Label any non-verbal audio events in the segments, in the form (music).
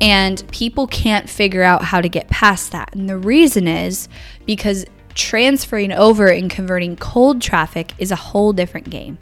And people can't figure out how to get past that. And the reason is because transferring over and converting cold traffic is a whole different game.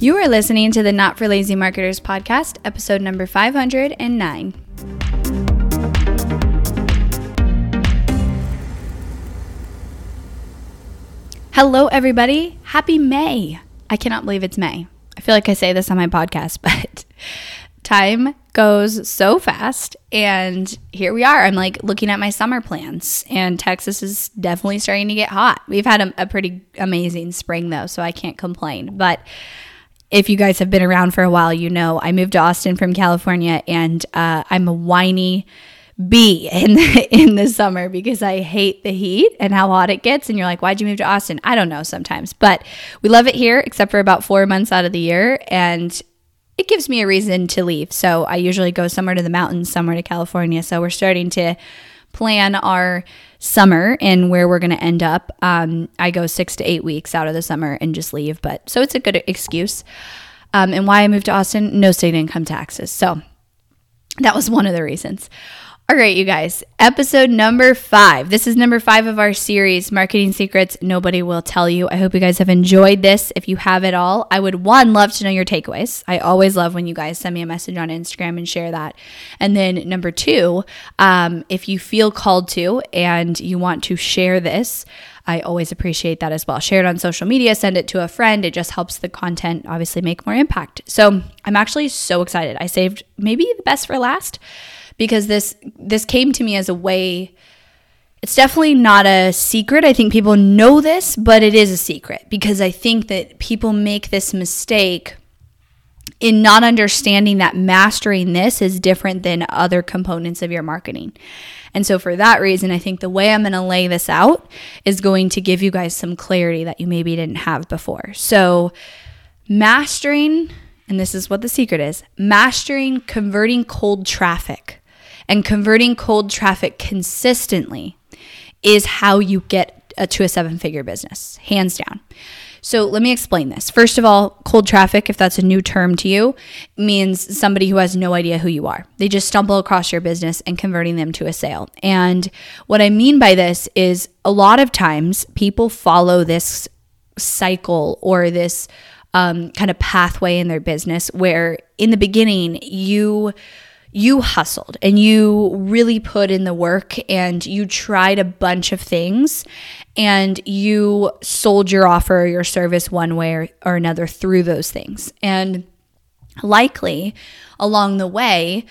You are listening to the Not for Lazy Marketers podcast, episode number 509. Hello, everybody. Happy May. I cannot believe it's May. I feel like I say this on my podcast, (laughs) but time goes so fast. And here we are. I'm like looking at my summer plans, and Texas is definitely starting to get hot. We've had a, a pretty amazing spring, though, so I can't complain. But if you guys have been around for a while, you know I moved to Austin from California, and uh, I'm a whiny be in the, (laughs) in the summer because I hate the heat and how hot it gets. And you're like, why'd you move to Austin? I don't know sometimes, but we love it here except for about four months out of the year. And it gives me a reason to leave. So I usually go somewhere to the mountains, somewhere to California. So we're starting to plan our summer and where we're going to end up. Um, I go six to eight weeks out of the summer and just leave. But so it's a good excuse. Um, and why I moved to Austin, no state income taxes. So that was one of the reasons. All right, you guys, episode number five. This is number five of our series, Marketing Secrets Nobody Will Tell You. I hope you guys have enjoyed this. If you have it all, I would one, love to know your takeaways. I always love when you guys send me a message on Instagram and share that. And then number two, um, if you feel called to and you want to share this, I always appreciate that as well. Share it on social media, send it to a friend. It just helps the content obviously make more impact. So I'm actually so excited. I saved maybe the best for last because this this came to me as a way it's definitely not a secret. I think people know this, but it is a secret because I think that people make this mistake in not understanding that mastering this is different than other components of your marketing. And so, for that reason, I think the way I'm going to lay this out is going to give you guys some clarity that you maybe didn't have before. So, mastering, and this is what the secret is mastering converting cold traffic and converting cold traffic consistently is how you get a, to a seven figure business, hands down. So let me explain this. First of all, cold traffic, if that's a new term to you, means somebody who has no idea who you are. They just stumble across your business and converting them to a sale. And what I mean by this is a lot of times people follow this cycle or this um, kind of pathway in their business where in the beginning you you hustled and you really put in the work and you tried a bunch of things and you sold your offer or your service one way or, another through those things. And likely along the way,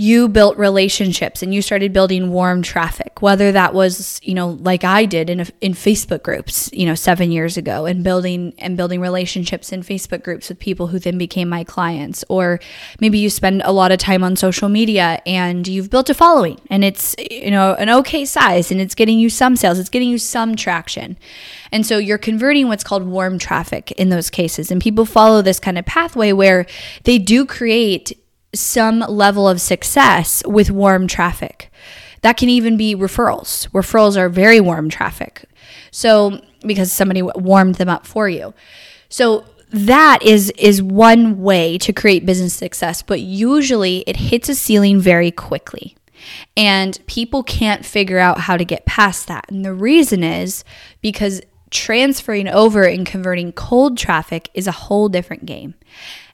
you built relationships and you started building warm traffic whether that was you know like i did in, a, in facebook groups you know seven years ago and building and building relationships in facebook groups with people who then became my clients. Or maybe you spend a lot of time on social media and you've built a following and it's you know an okay size and it's getting you some sales it's getting you some traction. And so you're converting what's called warm traffic in those cases. And people follow this kind of pathway where they do create some level of success with warm traffic. That can even be referrals. Referrals are very warm traffic. So, because somebody warmed them up for you. So, that is is one way to create business success, but usually it hits a ceiling very quickly. And people can't figure out how to get past that. And the reason is because transferring over and converting cold traffic is a whole different game.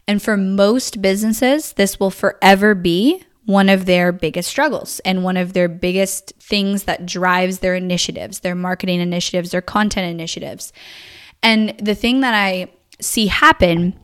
And for most businesses, this will forever be one of their biggest struggles and one of their biggest things that drives their initiatives, their marketing initiatives, their content initiatives. And the thing that I see happen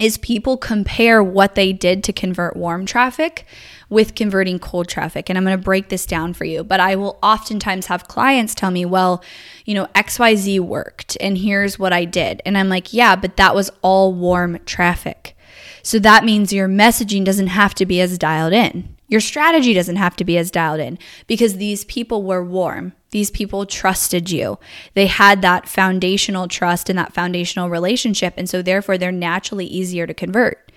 is people compare what they did to convert warm traffic with converting cold traffic. And I'm going to break this down for you. But I will oftentimes have clients tell me, well, you know, XYZ worked and here's what I did. And I'm like, yeah, but that was all warm traffic. So that means your messaging doesn't have to be as dialed in. Your strategy doesn't have to be as dialed in because these people were warm. These people trusted you. They had that foundational trust and that foundational relationship. And so, therefore, they're naturally easier to convert.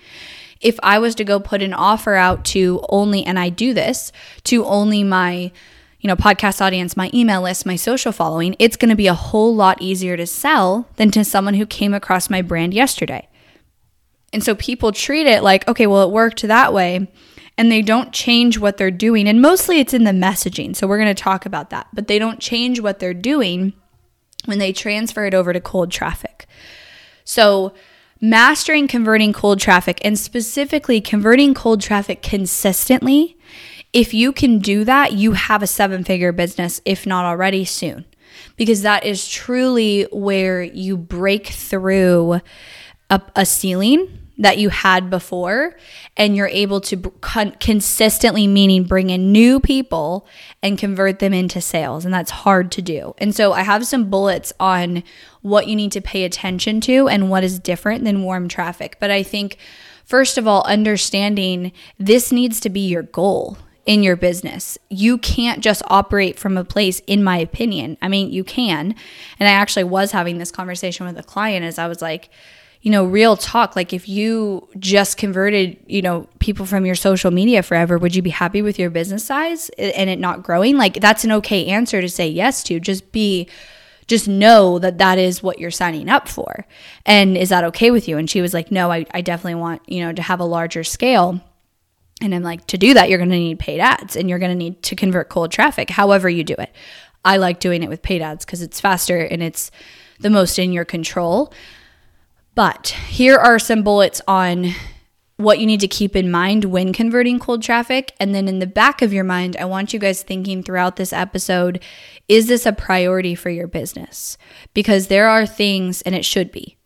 If I was to go put an offer out to only, and I do this, to only my you know, podcast audience, my email list, my social following, it's going to be a whole lot easier to sell than to someone who came across my brand yesterday. And so people treat it like, okay, well, it worked that way. And they don't change what they're doing. And mostly it's in the messaging. So we're going to talk about that. But they don't change what they're doing when they transfer it over to cold traffic. So, mastering converting cold traffic and specifically converting cold traffic consistently, if you can do that, you have a seven figure business, if not already soon, because that is truly where you break through a, a ceiling that you had before and you're able to con- consistently meaning bring in new people and convert them into sales and that's hard to do and so i have some bullets on what you need to pay attention to and what is different than warm traffic but i think first of all understanding this needs to be your goal in your business. You can't just operate from a place, in my opinion. I mean, you can. And I actually was having this conversation with a client as I was like, you know, real talk, like if you just converted, you know, people from your social media forever, would you be happy with your business size and it not growing? Like that's an okay answer to say yes to. Just be just know that that is what you're signing up for. And is that okay with you? And she was like, no, I, I definitely want, you know, to have a larger scale. And I'm like, to do that, you're going to need paid ads and you're going to need to convert cold traffic, however you do it. I like doing it with paid ads because it's faster and it's the most in your control. But here are some bullets on what you need to keep in mind when converting cold traffic. And then in the back of your mind, I want you guys thinking throughout this episode is this a priority for your business? Because there are things, and it should be.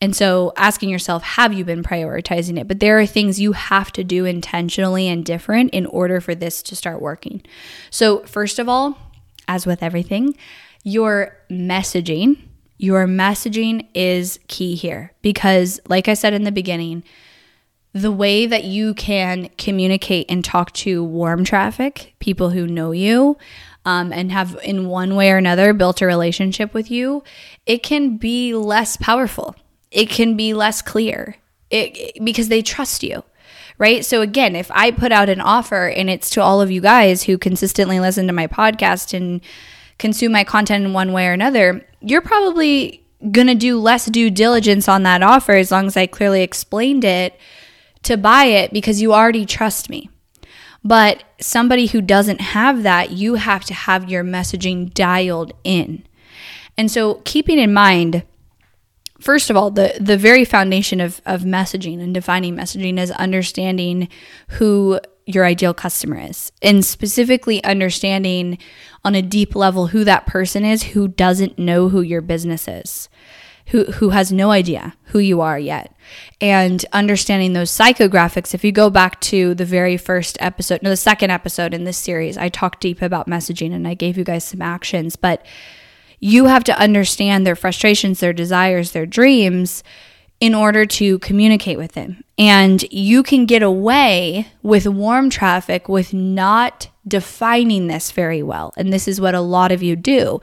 And so asking yourself, have you been prioritizing it? But there are things you have to do intentionally and different in order for this to start working. So, first of all, as with everything, your messaging your messaging is key here because, like I said in the beginning, the way that you can communicate and talk to warm traffic, people who know you, um, and have in one way or another built a relationship with you, it can be less powerful. It can be less clear it, because they trust you right? So again, if I put out an offer and it's to all of you guys who consistently listen to my podcast and consume my content in one way or another, you're probably going to do less due diligence on that offer as long as I clearly explained it to buy it because you already trust me. But somebody who doesn't have that, you have to have your messaging dialed in. And so, keeping in mind, first of all, the, the very foundation of, of messaging and defining messaging is understanding who your ideal customer is and specifically understanding on a deep level who that person is who doesn't know who your business is who who has no idea who you are yet. And understanding those psychographics if you go back to the very first episode no the second episode in this series I talked deep about messaging and I gave you guys some actions but you have to understand their frustrations their desires their dreams in order to communicate with them. And you can get away with warm traffic with not defining this very well. And this is what a lot of you do.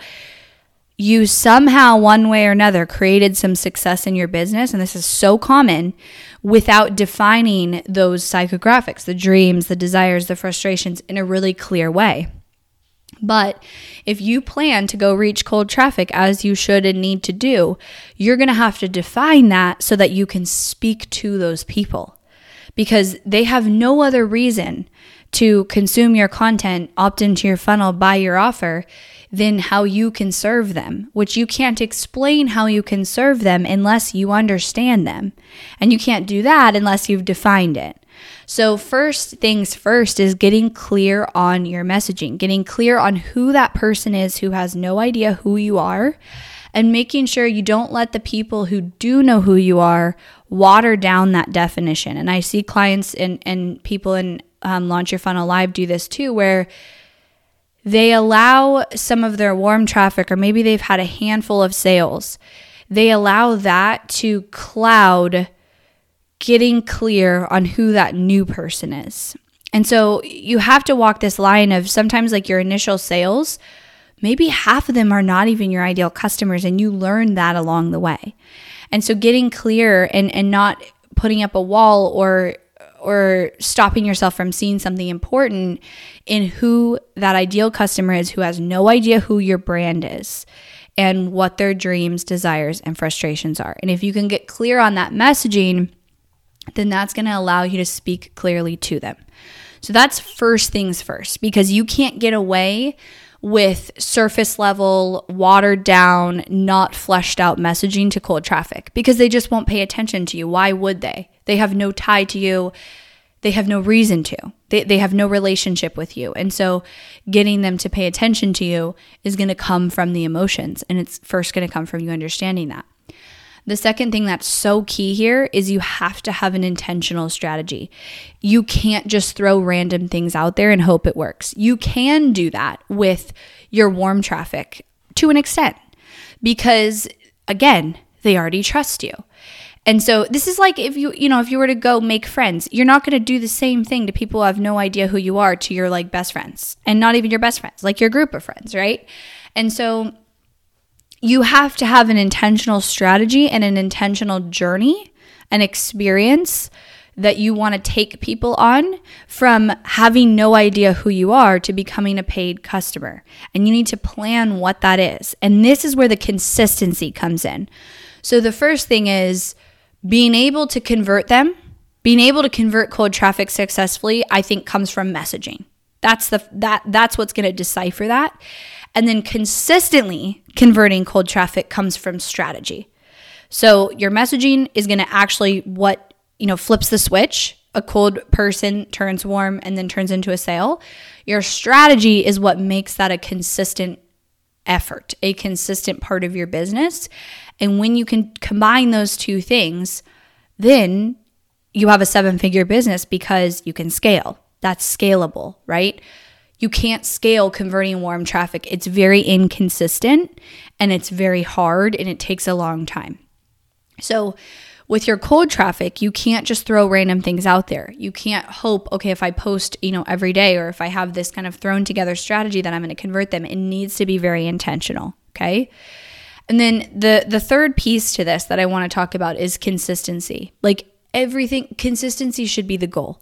You somehow, one way or another, created some success in your business, and this is so common without defining those psychographics, the dreams, the desires, the frustrations in a really clear way. But if you plan to go reach cold traffic as you should and need to do, you're going to have to define that so that you can speak to those people because they have no other reason to consume your content, opt into your funnel, buy your offer than how you can serve them, which you can't explain how you can serve them unless you understand them. And you can't do that unless you've defined it. So, first things first is getting clear on your messaging, getting clear on who that person is who has no idea who you are, and making sure you don't let the people who do know who you are water down that definition. And I see clients and, and people in um, Launch Your Funnel Live do this too, where they allow some of their warm traffic, or maybe they've had a handful of sales, they allow that to cloud getting clear on who that new person is. And so you have to walk this line of sometimes like your initial sales, maybe half of them are not even your ideal customers, and you learn that along the way. And so getting clear and, and not putting up a wall or or stopping yourself from seeing something important in who that ideal customer is who has no idea who your brand is and what their dreams, desires, and frustrations are. And if you can get clear on that messaging, then that's going to allow you to speak clearly to them. So that's first things first because you can't get away with surface level, watered down, not fleshed out messaging to cold traffic because they just won't pay attention to you. Why would they? They have no tie to you. They have no reason to. They, they have no relationship with you. And so getting them to pay attention to you is going to come from the emotions. And it's first going to come from you understanding that. The second thing that's so key here is you have to have an intentional strategy. You can't just throw random things out there and hope it works. You can do that with your warm traffic to an extent because, again, they already trust you. And so this is like if you, you know, if you were to go make friends, you're not going to do the same thing to people who have no idea who you are to your like best friends and not even your best friends, like your group of friends, right? And so you have to have an intentional strategy and an intentional journey, an experience that you want to take people on from having no idea who you are to becoming a paid customer. And you need to plan what that is. And this is where the consistency comes in. So the first thing is being able to convert them, being able to convert cold traffic successfully, I think comes from messaging. That's the that that's what's going to decipher that. And then consistently converting cold traffic comes from strategy. So your messaging is going to actually what, you know, flips the switch. A cold person turns warm and then turns into a sale. Your strategy is what makes that a consistent effort, a consistent part of your business. And when you can combine those two things, then you have a seven figure business because you can scale. That's scalable, right? You can't scale converting warm traffic. It's very inconsistent and it's very hard and it takes a long time. So, with your cold traffic, you can't just throw random things out there. You can't hope, okay, if I post, you know, every day or if I have this kind of thrown together strategy that I'm going to convert them, it needs to be very intentional, okay? And then the the third piece to this that I want to talk about is consistency. Like everything consistency should be the goal.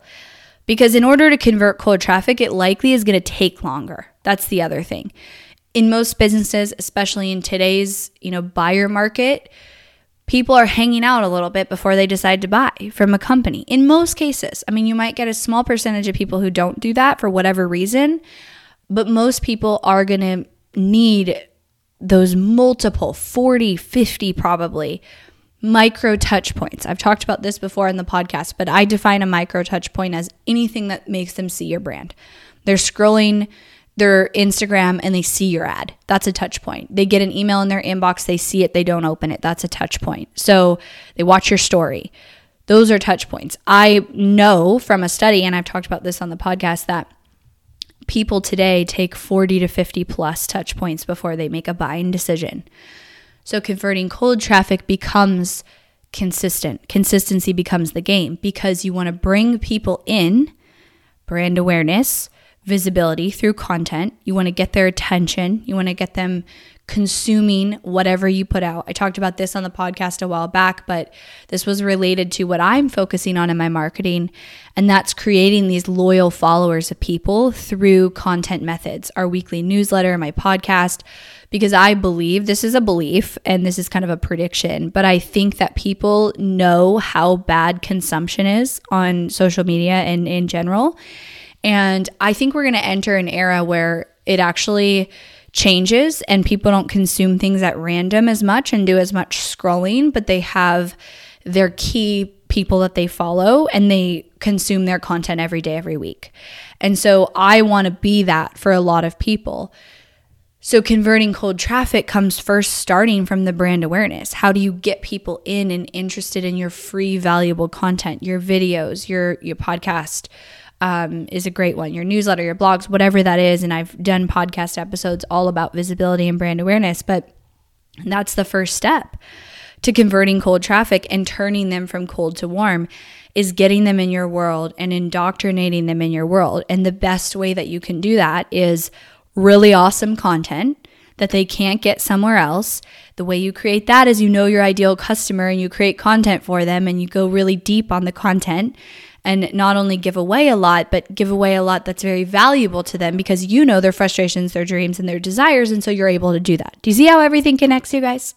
Because in order to convert cold traffic, it likely is going to take longer. That's the other thing. In most businesses, especially in today's, you know, buyer market, people are hanging out a little bit before they decide to buy from a company. In most cases, I mean, you might get a small percentage of people who don't do that for whatever reason, but most people are going to need those multiple 40, 50 probably micro touch points. I've talked about this before in the podcast, but I define a micro touch point as anything that makes them see your brand. They're scrolling their Instagram and they see your ad. That's a touch point. They get an email in their inbox, they see it, they don't open it. That's a touch point. So they watch your story. Those are touch points. I know from a study, and I've talked about this on the podcast, that people today take 40 to 50 plus touch points before they make a buying decision. So converting cold traffic becomes consistent. Consistency becomes the game because you want to bring people in, brand awareness, visibility through content. You want to get their attention. You want to get them consuming whatever you put out. I talked about this on the podcast a while back, but this was related to what I'm focusing on in my marketing, and that's creating these loyal followers of people through content methods, our weekly newsletter, my podcast, because I believe this is a belief and this is kind of a prediction, but I think that people know how bad consumption is on social media and in general. And I think we're going to enter an era where it actually changes and people don't consume things at random as much and do as much scrolling, but they have their key people that they follow and they consume their content every day, every week. And so I want to be that for a lot of people. So, converting cold traffic comes first starting from the brand awareness. How do you get people in and interested in your free, valuable content, your videos, your, your podcast? Um, is a great one. Your newsletter, your blogs, whatever that is. And I've done podcast episodes all about visibility and brand awareness, but that's the first step to converting cold traffic and turning them from cold to warm is getting them in your world and indoctrinating them in your world. And the best way that you can do that is really awesome content that they can't get somewhere else. The way you create that is you know your ideal customer and you create content for them and you go really deep on the content and not only give away a lot, but give away a lot that's very valuable to them because you know their frustrations, their dreams, and their desires. And so you're able to do that. Do you see how everything connects, you guys?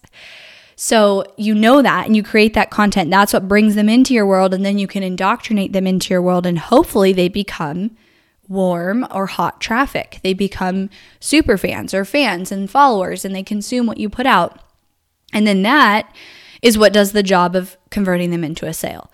So you know that and you create that content. That's what brings them into your world. And then you can indoctrinate them into your world. And hopefully they become warm or hot traffic. They become super fans or fans and followers and they consume what you put out. And then that is what does the job of converting them into a sale.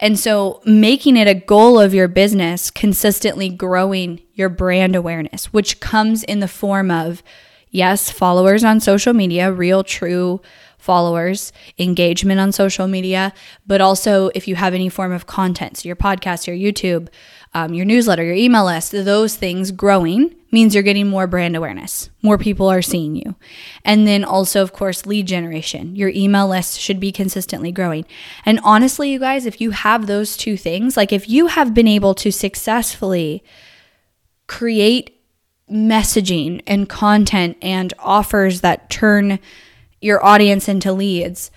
And so making it a goal of your business, consistently growing your brand awareness, which comes in the form of, yes, followers on social media, real, true followers, engagement on social media, but also if you have any form of content, so your podcast, your YouTube, um, your newsletter, your email list, those things growing means you're getting more brand awareness. More people are seeing you. And then also, of course, lead generation. Your email list should be consistently growing. And honestly, you guys, if you have those two things, like if you have been able to successfully create messaging and content and offers that turn your audience into leads,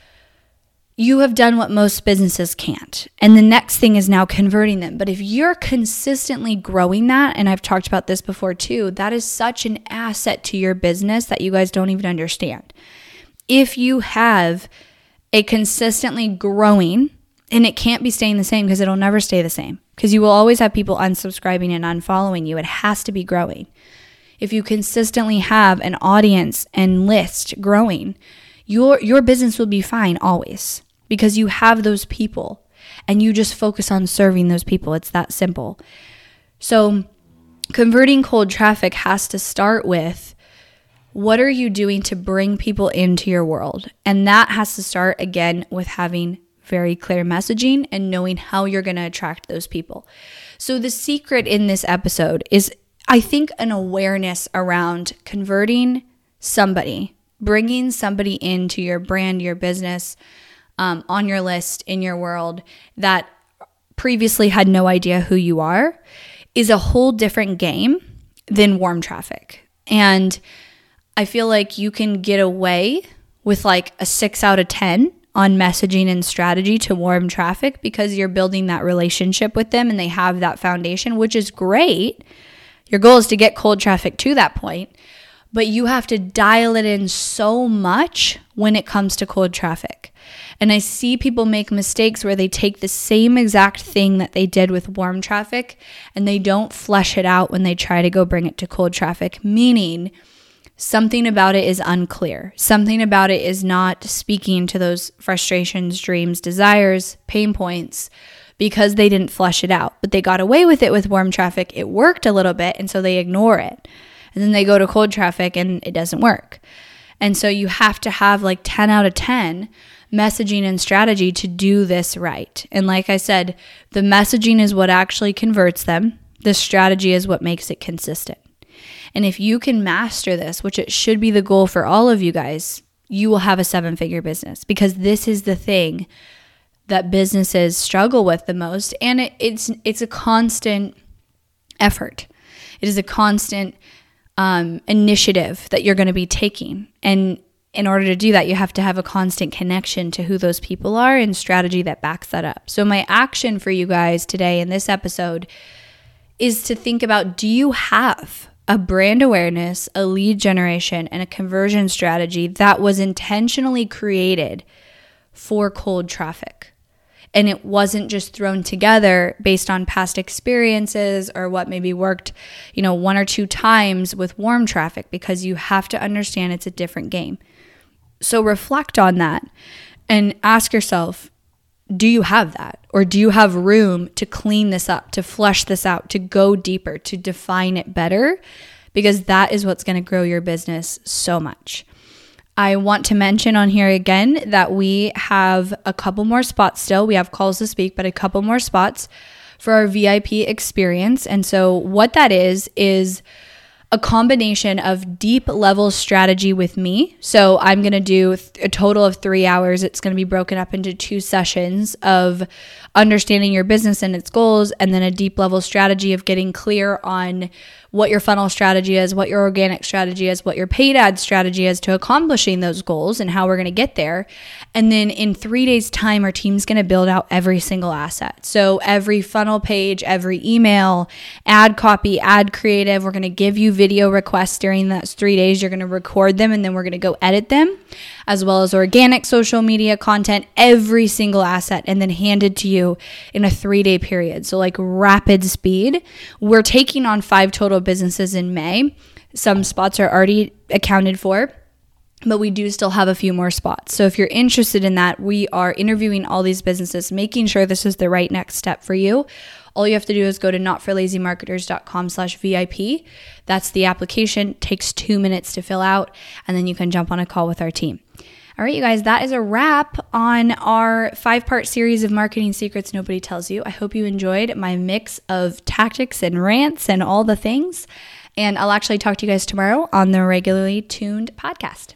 you have done what most businesses can't. And the next thing is now converting them. But if you're consistently growing that, and I've talked about this before too, that is such an asset to your business that you guys don't even understand. If you have a consistently growing, and it can't be staying the same because it'll never stay the same, because you will always have people unsubscribing and unfollowing you. It has to be growing. If you consistently have an audience and list growing, your your business will be fine always because you have those people and you just focus on serving those people. It's that simple. So, converting cold traffic has to start with what are you doing to bring people into your world? And that has to start again with having very clear messaging and knowing how you're going to attract those people. So, the secret in this episode is, I think, an awareness around converting somebody, bringing somebody into your brand, your business, um, on your list in your world that previously had no idea who you are is a whole different game than warm traffic. And I feel like you can get away with like a six out of 10 on messaging and strategy to warm traffic because you're building that relationship with them and they have that foundation, which is great. Your goal is to get cold traffic to that point, but you have to dial it in so much when it comes to cold traffic. And I see people make mistakes where they take the same exact thing that they did with warm traffic and they don't flesh it out when they try to go bring it to cold traffic, meaning something about it is unclear. Something about it is not speaking to those frustrations, dreams, desires, pain points because they didn't flesh it out. But they got away with it with warm traffic. It worked a little bit, and so they ignore it. And then they go to cold traffic and it doesn't work. And so you have to have like 10 out of 10 messaging and strategy to do this right. And like I said, the messaging is what actually converts them, the strategy is what makes it consistent. And if you can master this, which it should be the goal for all of you guys, you will have a seven figure business because this is the thing that businesses struggle with the most and it, it's it's a constant effort it is a constant um, initiative that you're going to be taking and in order to do that, you have to have a constant connection to who those people are and strategy that backs that up. So, my action for you guys today in this episode is to think about do you have a brand awareness, a lead generation, and a conversion strategy that was intentionally created for cold traffic? And it wasn't just thrown together based on past experiences or what maybe worked, you know, one or two times with warm traffic because you have to understand it's a different game. So reflect on that and ask yourself do you have that? Or do you have room to clean this up, to flesh this out, to go deeper, to define it better? Because that is what's going to grow your business so much. I want to mention on here again that we have a couple more spots still. We have calls to speak, but a couple more spots for our VIP experience. And so, what that is, is a combination of deep level strategy with me. So I'm going to do a total of three hours. It's going to be broken up into two sessions of understanding your business and its goals, and then a deep level strategy of getting clear on what your funnel strategy is, what your organic strategy is, what your paid ad strategy is to accomplishing those goals and how we're going to get there. And then in three days' time, our team's going to build out every single asset. So every funnel page, every email, ad copy, ad creative, we're going to give you video requests during those three days. You're going to record them and then we're going to go edit them, as well as organic social media content, every single asset, and then handed to you in a three day period. So, like rapid speed. We're taking on five total businesses in May. Some spots are already accounted for but we do still have a few more spots. So if you're interested in that, we are interviewing all these businesses, making sure this is the right next step for you. All you have to do is go to notforlazymarketers.com slash VIP. That's the application. takes two minutes to fill out, and then you can jump on a call with our team. All right, you guys, that is a wrap on our five part series of marketing secrets nobody tells you. I hope you enjoyed my mix of tactics and rants and all the things. And I'll actually talk to you guys tomorrow on the regularly tuned podcast.